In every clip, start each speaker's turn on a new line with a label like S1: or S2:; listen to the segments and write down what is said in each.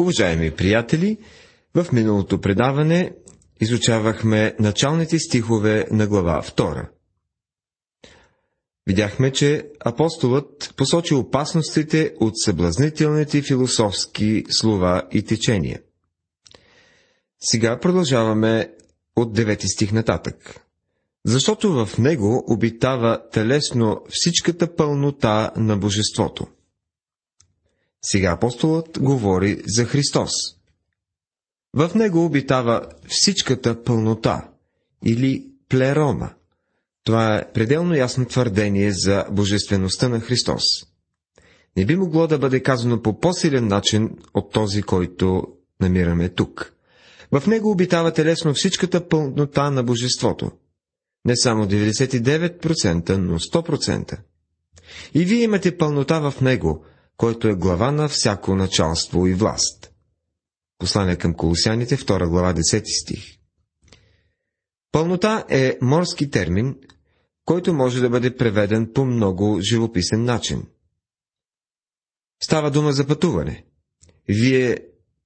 S1: Уважаеми приятели, в миналото предаване изучавахме началните стихове на глава 2. Видяхме, че апостолът посочи опасностите от съблазнителните философски слова и течения. Сега продължаваме от 9 стих нататък. Защото в него обитава телесно всичката пълнота на Божеството. Сега апостолът говори за Христос. В него обитава всичката пълнота или плерома. Това е пределно ясно твърдение за божествеността на Христос. Не би могло да бъде казано по по-силен начин от този, който намираме тук. В него обитава телесно всичката пълнота на Божеството. Не само 99%, но 100%. И вие имате пълнота в него, който е глава на всяко началство и власт. Послание към Колосяните, 2 глава, 10 стих. Пълнота е морски термин, който може да бъде преведен по много живописен начин. Става дума за пътуване. Вие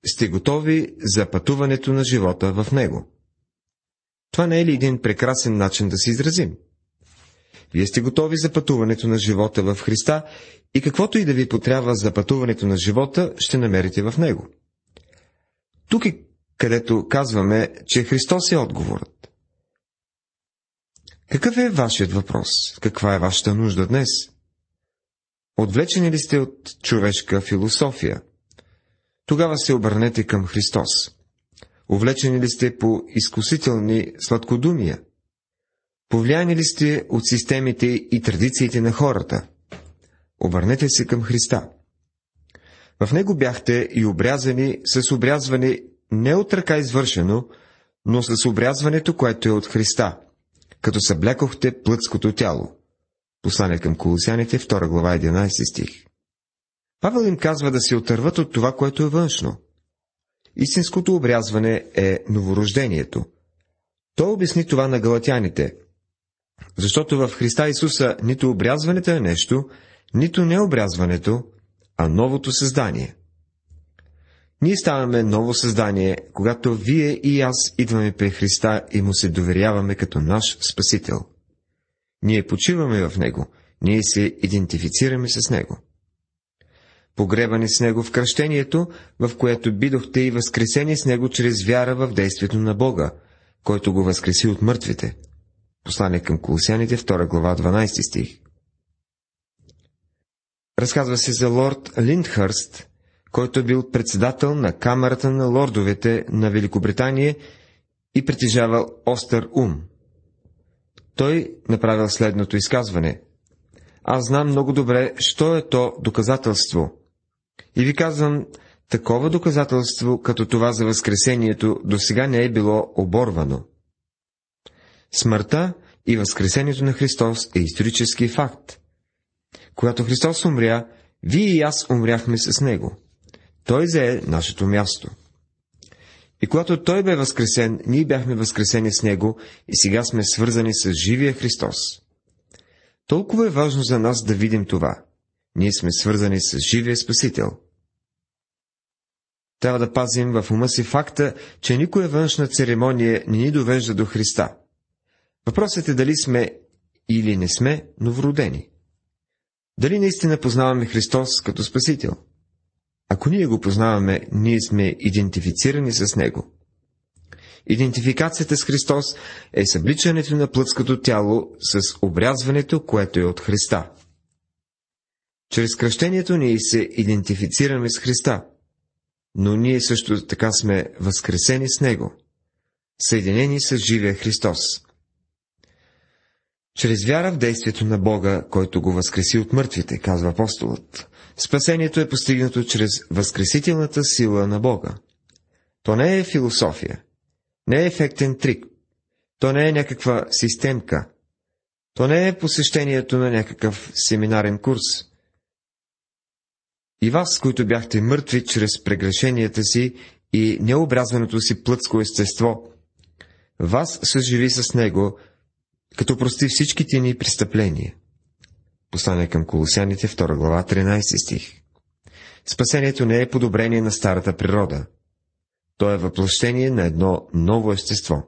S1: сте готови за пътуването на живота в него. Това не е ли един прекрасен начин да се изразим? Вие сте готови за пътуването на живота в Христа и каквото и да ви потрябва за пътуването на живота, ще намерите в него. Тук е където казваме, че Христос е отговорът. Какъв е вашият въпрос? Каква е вашата нужда днес? Отвлечени ли сте от човешка философия? Тогава се обърнете към Христос. Увлечени ли сте по изкусителни сладкодумия? Повлияни ли сте от системите и традициите на хората? Обърнете се към Христа. В него бяхте и обрязани с обрязване не от ръка извършено, но с обрязването, което е от Христа, като съблякохте плътското тяло. Послание към Колосяните, 2 глава, 11 стих. Павел им казва да се отърват от това, което е външно. Истинското обрязване е новорождението. Той обясни това на галатяните, защото в Христа Исуса нито обрязването е нещо, нито необрязването, а новото създание. Ние ставаме ново създание, когато вие и аз идваме при Христа и му се доверяваме като наш Спасител. Ние почиваме в Него, ние се идентифицираме с Него. Погребани с Него в кръщението, в което бидохте и възкресени с Него чрез вяра в действието на Бога, който го възкреси от мъртвите. Послание към Колосяните, 2 глава, 12 стих. Разказва се за лорд Линдхърст, който е бил председател на Камерата на лордовете на Великобритания и притежавал остър ум. Той направил следното изказване. Аз знам много добре, що е то доказателство. И ви казвам, такова доказателство, като това за Възкресението, до сега не е било оборвано. Смъртта и Възкресението на Христос е исторически факт. Когато Христос умря, вие и аз умряхме с Него. Той зае нашето място. И когато Той бе възкресен, ние бяхме възкресени с Него и сега сме свързани с живия Христос. Толкова е важно за нас да видим това. Ние сме свързани с живия Спасител. Трябва да пазим в ума си факта, че никоя външна церемония не ни довежда до Христа. Въпросът е дали сме или не сме новородени. Дали наистина познаваме Христос като Спасител? Ако ние го познаваме, ние сме идентифицирани с Него. Идентификацията с Христос е събличането на плътското тяло с обрязването, което е от Христа. Чрез кръщението ние се идентифицираме с Христа, но ние също така сме възкресени с Него, съединени с живия Христос. Чрез вяра в действието на Бога, който го възкреси от мъртвите, казва апостолът. Спасението е постигнато чрез възкресителната сила на Бога. То не е философия, не е ефектен трик, то не е някаква системка, то не е посещението на някакъв семинарен курс. И вас, които бяхте мъртви чрез прегрешенията си и необразването си плътско естество, вас съживи с него като прости всичките ни престъпления. Послание към Колосяните, 2 глава, 13 стих. Спасението не е подобрение на старата природа. То е въплъщение на едно ново естество.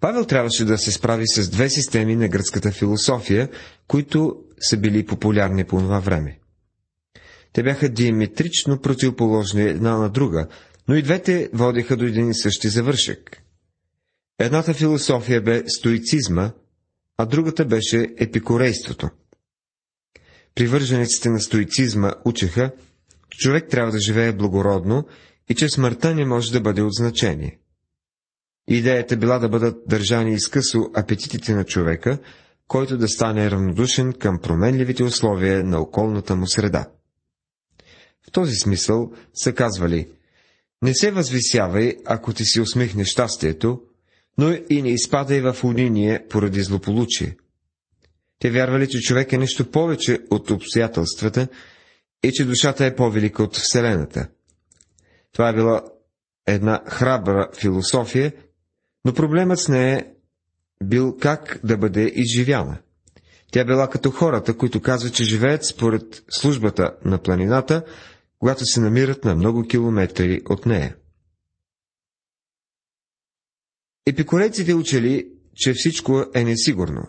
S1: Павел трябваше да се справи с две системи на гръцката философия, които са били популярни по това време. Те бяха диаметрично противоположни една на друга, но и двете водиха до един и същи завършек. Едната философия бе стоицизма, а другата беше епикорейството. Привържениците на стоицизма учеха, че човек трябва да живее благородно и че смъртта не може да бъде от значение. Идеята била да бъдат държани изкъсо апетитите на човека, който да стане равнодушен към променливите условия на околната му среда. В този смисъл са казвали Не се възвисявай, ако ти си усмихне щастието, но и не изпадай в униние поради злополучие. Те вярвали, че човек е нещо повече от обстоятелствата и че душата е по-велика от Вселената. Това е била една храбра философия, но проблемът с нея бил как да бъде изживяна. Тя била като хората, които казват, че живеят според службата на планината, когато се намират на много километри от нея. Епикорейците учили, че всичко е несигурно.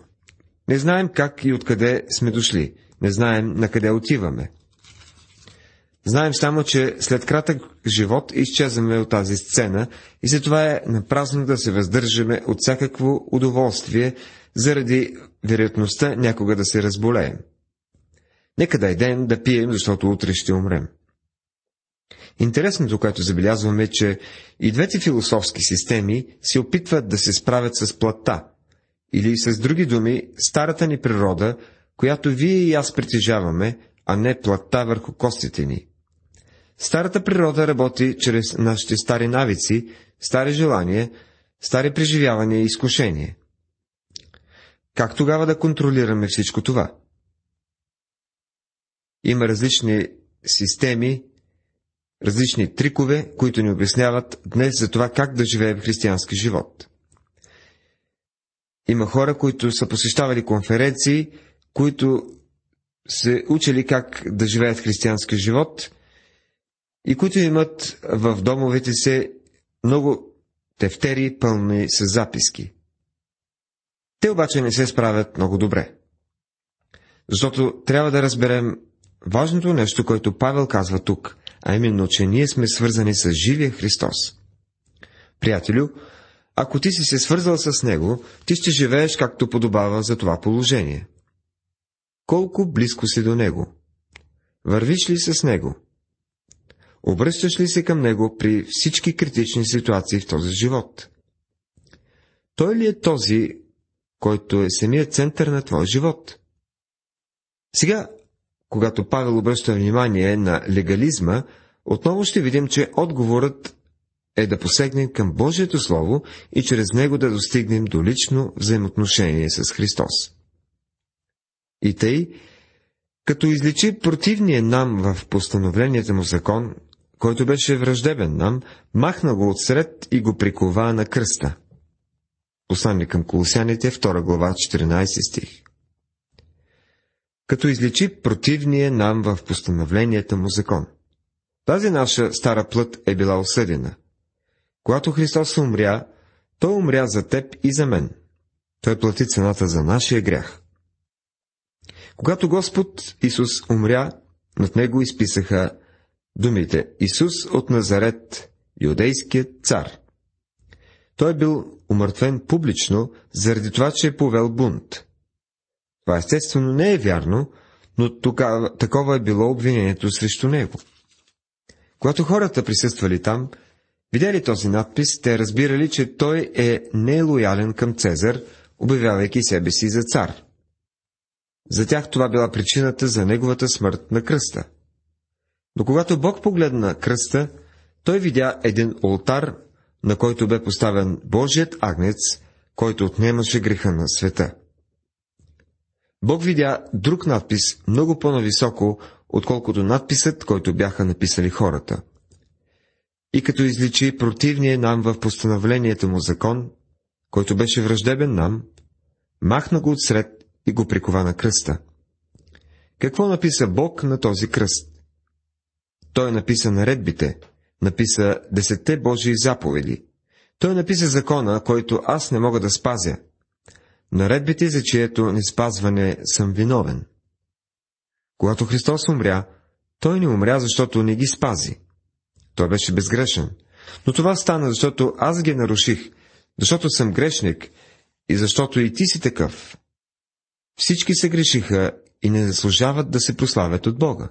S1: Не знаем как и откъде сме дошли. Не знаем на къде отиваме. Знаем само, че след кратък живот изчезваме от тази сцена и за това е напразно да се въздържаме от всякакво удоволствие, заради вероятността някога да се разболеем. Нека дай ден да пием, защото утре ще умрем. Интересното, което забелязваме, е, че и двете философски системи се опитват да се справят с плътта, или с други думи, старата ни природа, която вие и аз притежаваме, а не плътта върху костите ни. Старата природа работи чрез нашите стари навици, стари желания, стари преживявания и изкушения. Как тогава да контролираме всичко това? Има различни системи, различни трикове, които ни обясняват днес за това как да живеем християнски живот. Има хора, които са посещавали конференции, които се учили как да живеят християнски живот и които имат в домовете се много тефтери, пълни с записки. Те обаче не се справят много добре. Защото трябва да разберем важното нещо, което Павел казва тук, а именно, че ние сме свързани с живия Христос. Приятелю, ако ти си се свързал с Него, ти ще живееш както подобава за това положение. Колко близко си до Него? Вървиш ли с Него? Обръщаш ли се към Него при всички критични ситуации в този живот? Той ли е този, който е самият център на твоя живот? Сега, когато Павел обръща внимание на легализма, отново ще видим, че отговорът е да посегнем към Божието Слово и чрез него да достигнем до лично взаимоотношение с Христос. И тъй, като изличи противния нам в постановленията му закон, който беше враждебен нам, махна го отсред и го прикова на кръста. Послание към Колосяните, 2 глава, 14 стих. Като изличи противния нам в постановленията му закон. Тази наша стара плът е била осъдена. Когато Христос умря, Той умря за теб и за мен. Той плати цената за нашия грях. Когато Господ Исус умря, над него изписаха думите Исус от Назарет, юдейският цар. Той бил умъртвен публично, заради това, че е повел бунт. Това естествено не е вярно, но тогава, такова е било обвинението срещу него. Когато хората присъствали там, видели този надпис, те разбирали, че той е нелоялен към Цезар, обявявайки себе си за цар. За тях това била причината за неговата смърт на кръста. Но когато Бог погледна кръста, той видя един олтар, на който бе поставен Божият агнец, който отнемаше греха на света. Бог видя друг надпис много по-нависоко, отколкото надписът, който бяха написали хората. И като изличи противния нам в постановлението му закон, който беше враждебен нам, махна го отсред и го прикова на кръста. Какво написа Бог на този кръст? Той написа наредбите, написа десетте Божии заповеди. Той написа закона, който аз не мога да спазя. Наредбите, за чието неспазване съм виновен. Когато Христос умря, той не умря, защото не ги спази. Той беше безгрешен. Но това стана, защото аз ги наруших, защото съм грешник и защото и ти си такъв. Всички се грешиха и не заслужават да се прославят от Бога.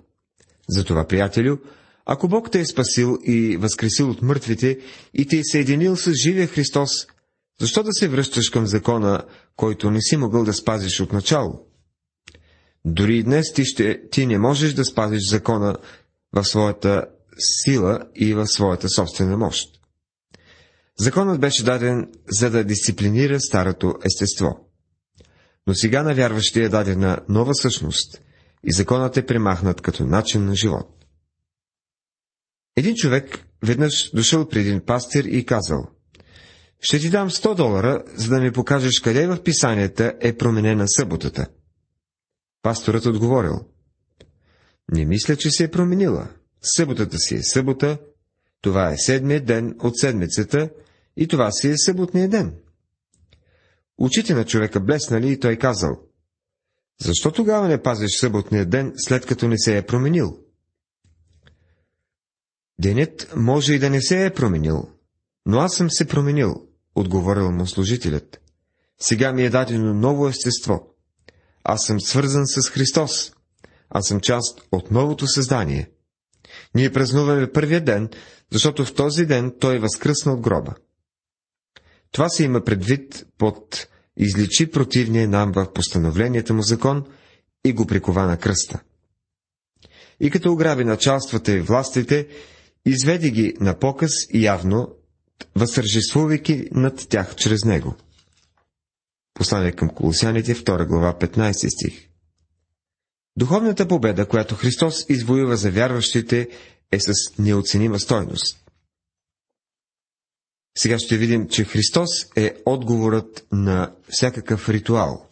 S1: Затова, приятелю, ако Бог те е спасил и възкресил от мъртвите и те е съединил с живия Христос, защо да се връщаш към закона, който не си могъл да спазиш от начало? Дори и днес ти, ще, ти не можеш да спазиш закона в своята сила и в своята собствена мощ. Законът беше даден за да дисциплинира старото естество. Но сега на вярващия е дадена нова същност и законът е премахнат като начин на живот. Един човек веднъж дошъл при един пастир и казал Ще ти дам 100 долара, за да ми покажеш къде в писанията е променена съботата. Пасторът отговорил Не мисля, че се е променила. Съботата си е събота, това е седмият ден от седмицата и това си е съботния ден. Очите на човека блеснали и той казал, защо тогава не пазиш съботния ден, след като не се е променил? Денят може и да не се е променил, но аз съм се променил, отговорил му служителят. Сега ми е дадено ново естество. Аз съм свързан с Христос. Аз съм част от новото създание. Ние празнуваме първия ден, защото в този ден той възкръсна от гроба. Това се има предвид под изличи противния нам в постановленията му закон и го прикова на кръста. И като ограби началствата и властите, изведи ги на показ явно, възтържествувайки над тях чрез него. Послание към Колосяните, 2 глава, 15 стих. Духовната победа, която Христос извоюва за вярващите, е с неоценима стойност. Сега ще видим, че Христос е отговорът на всякакъв ритуал.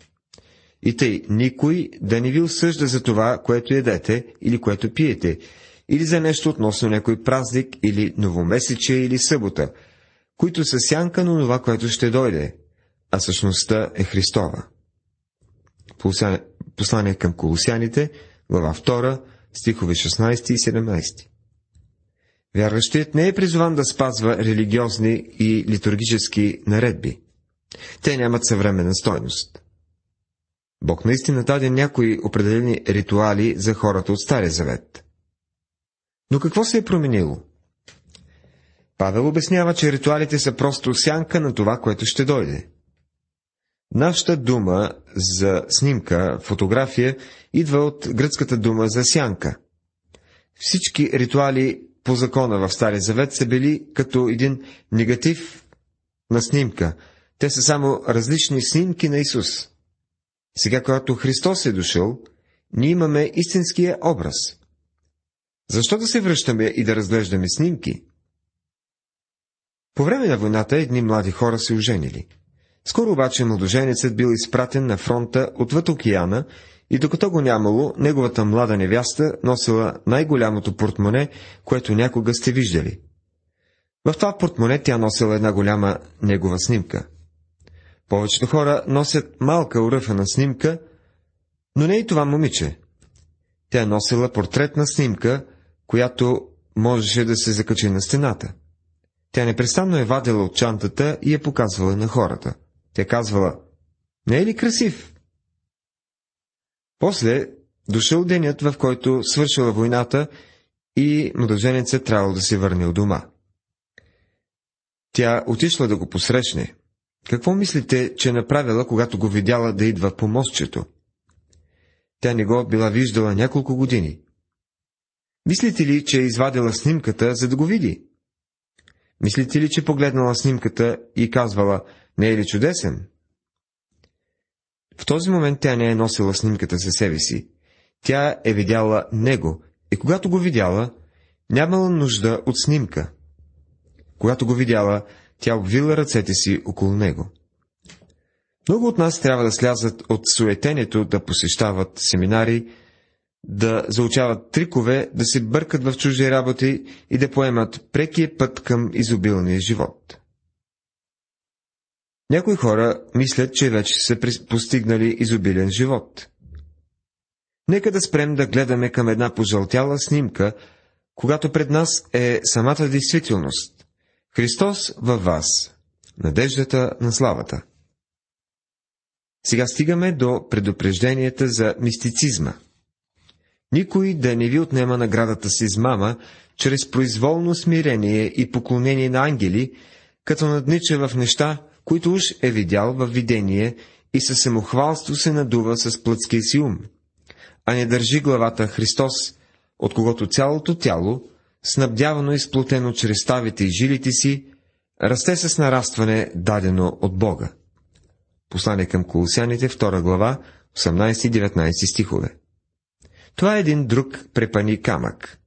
S1: И тъй, никой да не ви осъжда за това, което едете или което пиете, или за нещо относно някой празник, или новомесече, или събота, които са сянка на това, което ще дойде, а същността е Христова. Послание към колосяните, глава 2, стихове 16 и 17. Вярващият не е призован да спазва религиозни и литургически наредби. Те нямат съвременна стойност. Бог наистина даде някои определени ритуали за хората от Стария Завет. Но какво се е променило? Павел обяснява, че ритуалите са просто сянка на това, което ще дойде. Нашата дума за снимка, фотография, идва от гръцката дума за сянка. Всички ритуали по закона в Стария Завет са били като един негатив на снимка. Те са само различни снимки на Исус. Сега, когато Христос е дошъл, ние имаме истинския образ. Защо да се връщаме и да разглеждаме снимки? По време на войната едни млади хора се оженили. Скоро обаче младоженецът бил изпратен на фронта отвъд океана и докато го нямало, неговата млада невяста носила най-голямото портмоне, което някога сте виждали. В това портмоне тя носила една голяма негова снимка. Повечето хора носят малка уръфана снимка, но не и това момиче. Тя носила портретна снимка, която можеше да се закачи на стената. Тя непрестанно е вадила от чантата и я показвала на хората. Тя казвала, не е ли красив? После дошъл денят, в който свършила войната и младоженецът трябвало да се върне от дома. Тя отишла да го посрещне. Какво мислите, че направила, когато го видяла да идва по мостчето? Тя не го била виждала няколко години. Мислите ли, че е извадила снимката, за да го види? Мислите ли, че погледнала снимката и казвала, не е ли чудесен? В този момент тя не е носила снимката със себе си. Тя е видяла него и когато го видяла, нямала нужда от снимка. Когато го видяла, тя обвила ръцете си около него. Много от нас трябва да слязат от суетението да посещават семинари, да заучават трикове, да се бъркат в чужди работи и да поемат прекия път към изобилния живот. Някои хора мислят, че вече са постигнали изобилен живот. Нека да спрем да гледаме към една пожълтяла снимка, когато пред нас е самата действителност. Христос във вас, надеждата на славата. Сега стигаме до предупрежденията за мистицизма. Никой да не ви отнема наградата си с мама, чрез произволно смирение и поклонение на ангели, като наднича в неща, които уж е видял във видение и със самохвалство се надува с плътския си ум, а не държи главата Христос, от когото цялото тяло, снабдявано и сплотено чрез ставите и жилите си, расте с нарастване, дадено от Бога. Послание към Колосяните, 2 глава, 18-19 стихове. Това е един друг препани камък.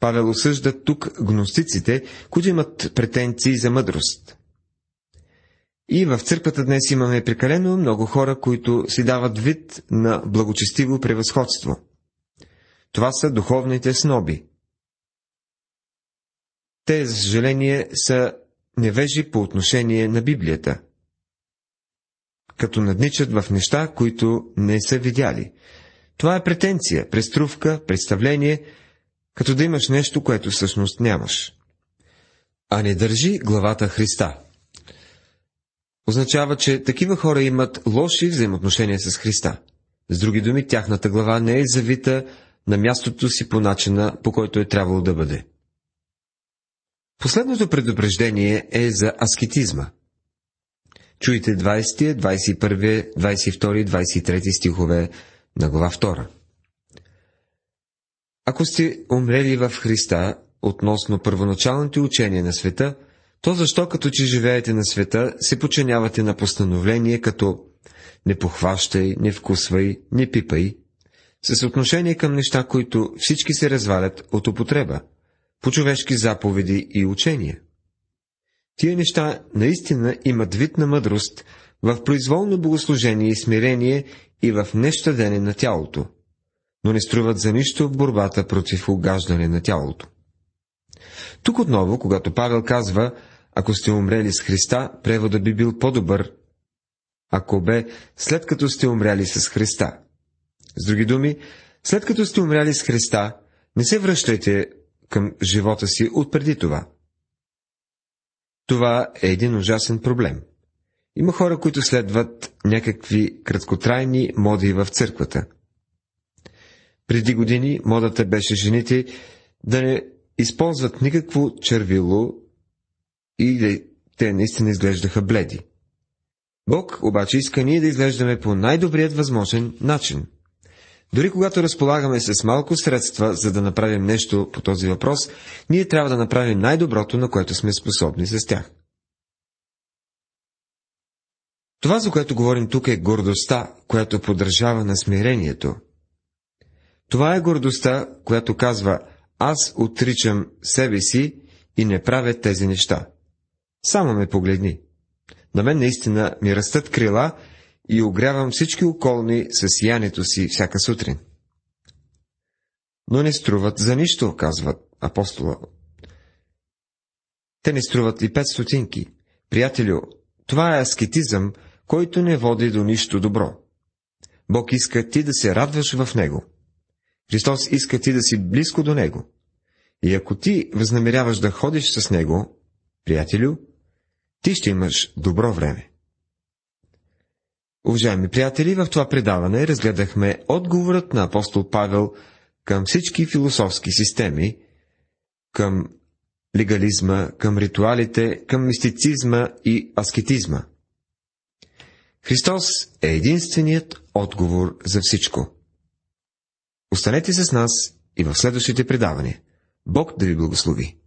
S1: Павел осъжда тук гностиците, които имат претенции за мъдрост. И в църквата днес имаме прекалено много хора, които си дават вид на благочестиво превъзходство. Това са духовните сноби. Те, за съжаление, са невежи по отношение на Библията, като надничат в неща, които не са видяли. Това е претенция, преструвка, представление, като да имаш нещо, което всъщност нямаш. А не държи главата Христа означава, че такива хора имат лоши взаимоотношения с Христа. С други думи, тяхната глава не е завита на мястото си по начина, по който е трябвало да бъде. Последното предупреждение е за аскетизма. Чуйте 20, 21, 22, 23 стихове на глава 2. Ако сте умрели в Христа относно първоначалните учения на света, то защо като че живеете на света, се починявате на постановление като не похващай, не вкусвай, не пипай, с отношение към неща, които всички се развалят от употреба, по човешки заповеди и учения. Тия неща наистина имат вид на мъдрост в произволно богослужение и смирение и в нещадене на тялото, но не струват за нищо в борбата против угаждане на тялото. Тук отново, когато Павел казва, ако сте умрели с Христа, превода би бил по-добър, ако бе след като сте умряли с Христа. С други думи, след като сте умряли с Христа, не се връщайте към живота си от преди това. Това е един ужасен проблем. Има хора, които следват някакви краткотрайни моди в църквата. Преди години модата беше жените да не използват никакво червило и да, те наистина изглеждаха бледи. Бог обаче иска ние да изглеждаме по най-добрият възможен начин. Дори когато разполагаме с малко средства, за да направим нещо по този въпрос, ние трябва да направим най-доброто, на което сме способни с тях. Това, за което говорим тук, е гордостта, която поддържава на смирението. Това е гордостта, която казва, аз отричам себе си и не правя тези неща. Само ме погледни. На мен наистина ми растат крила и огрявам всички околни с сиянието си всяка сутрин. Но не струват за нищо, казват апостола. Те не струват и пет стотинки. Приятелю, това е аскетизъм, който не води до нищо добро. Бог иска ти да се радваш в Него. Христос иска ти да си близко до Него. И ако ти възнамеряваш да ходиш с Него, приятелю, ти ще имаш добро време. Уважаеми приятели, в това предаване разгледахме отговорът на апостол Павел към всички философски системи, към легализма, към ритуалите, към мистицизма и аскетизма. Христос е единственият отговор за всичко. Останете с нас и в следващите предавания. Бог да ви благослови!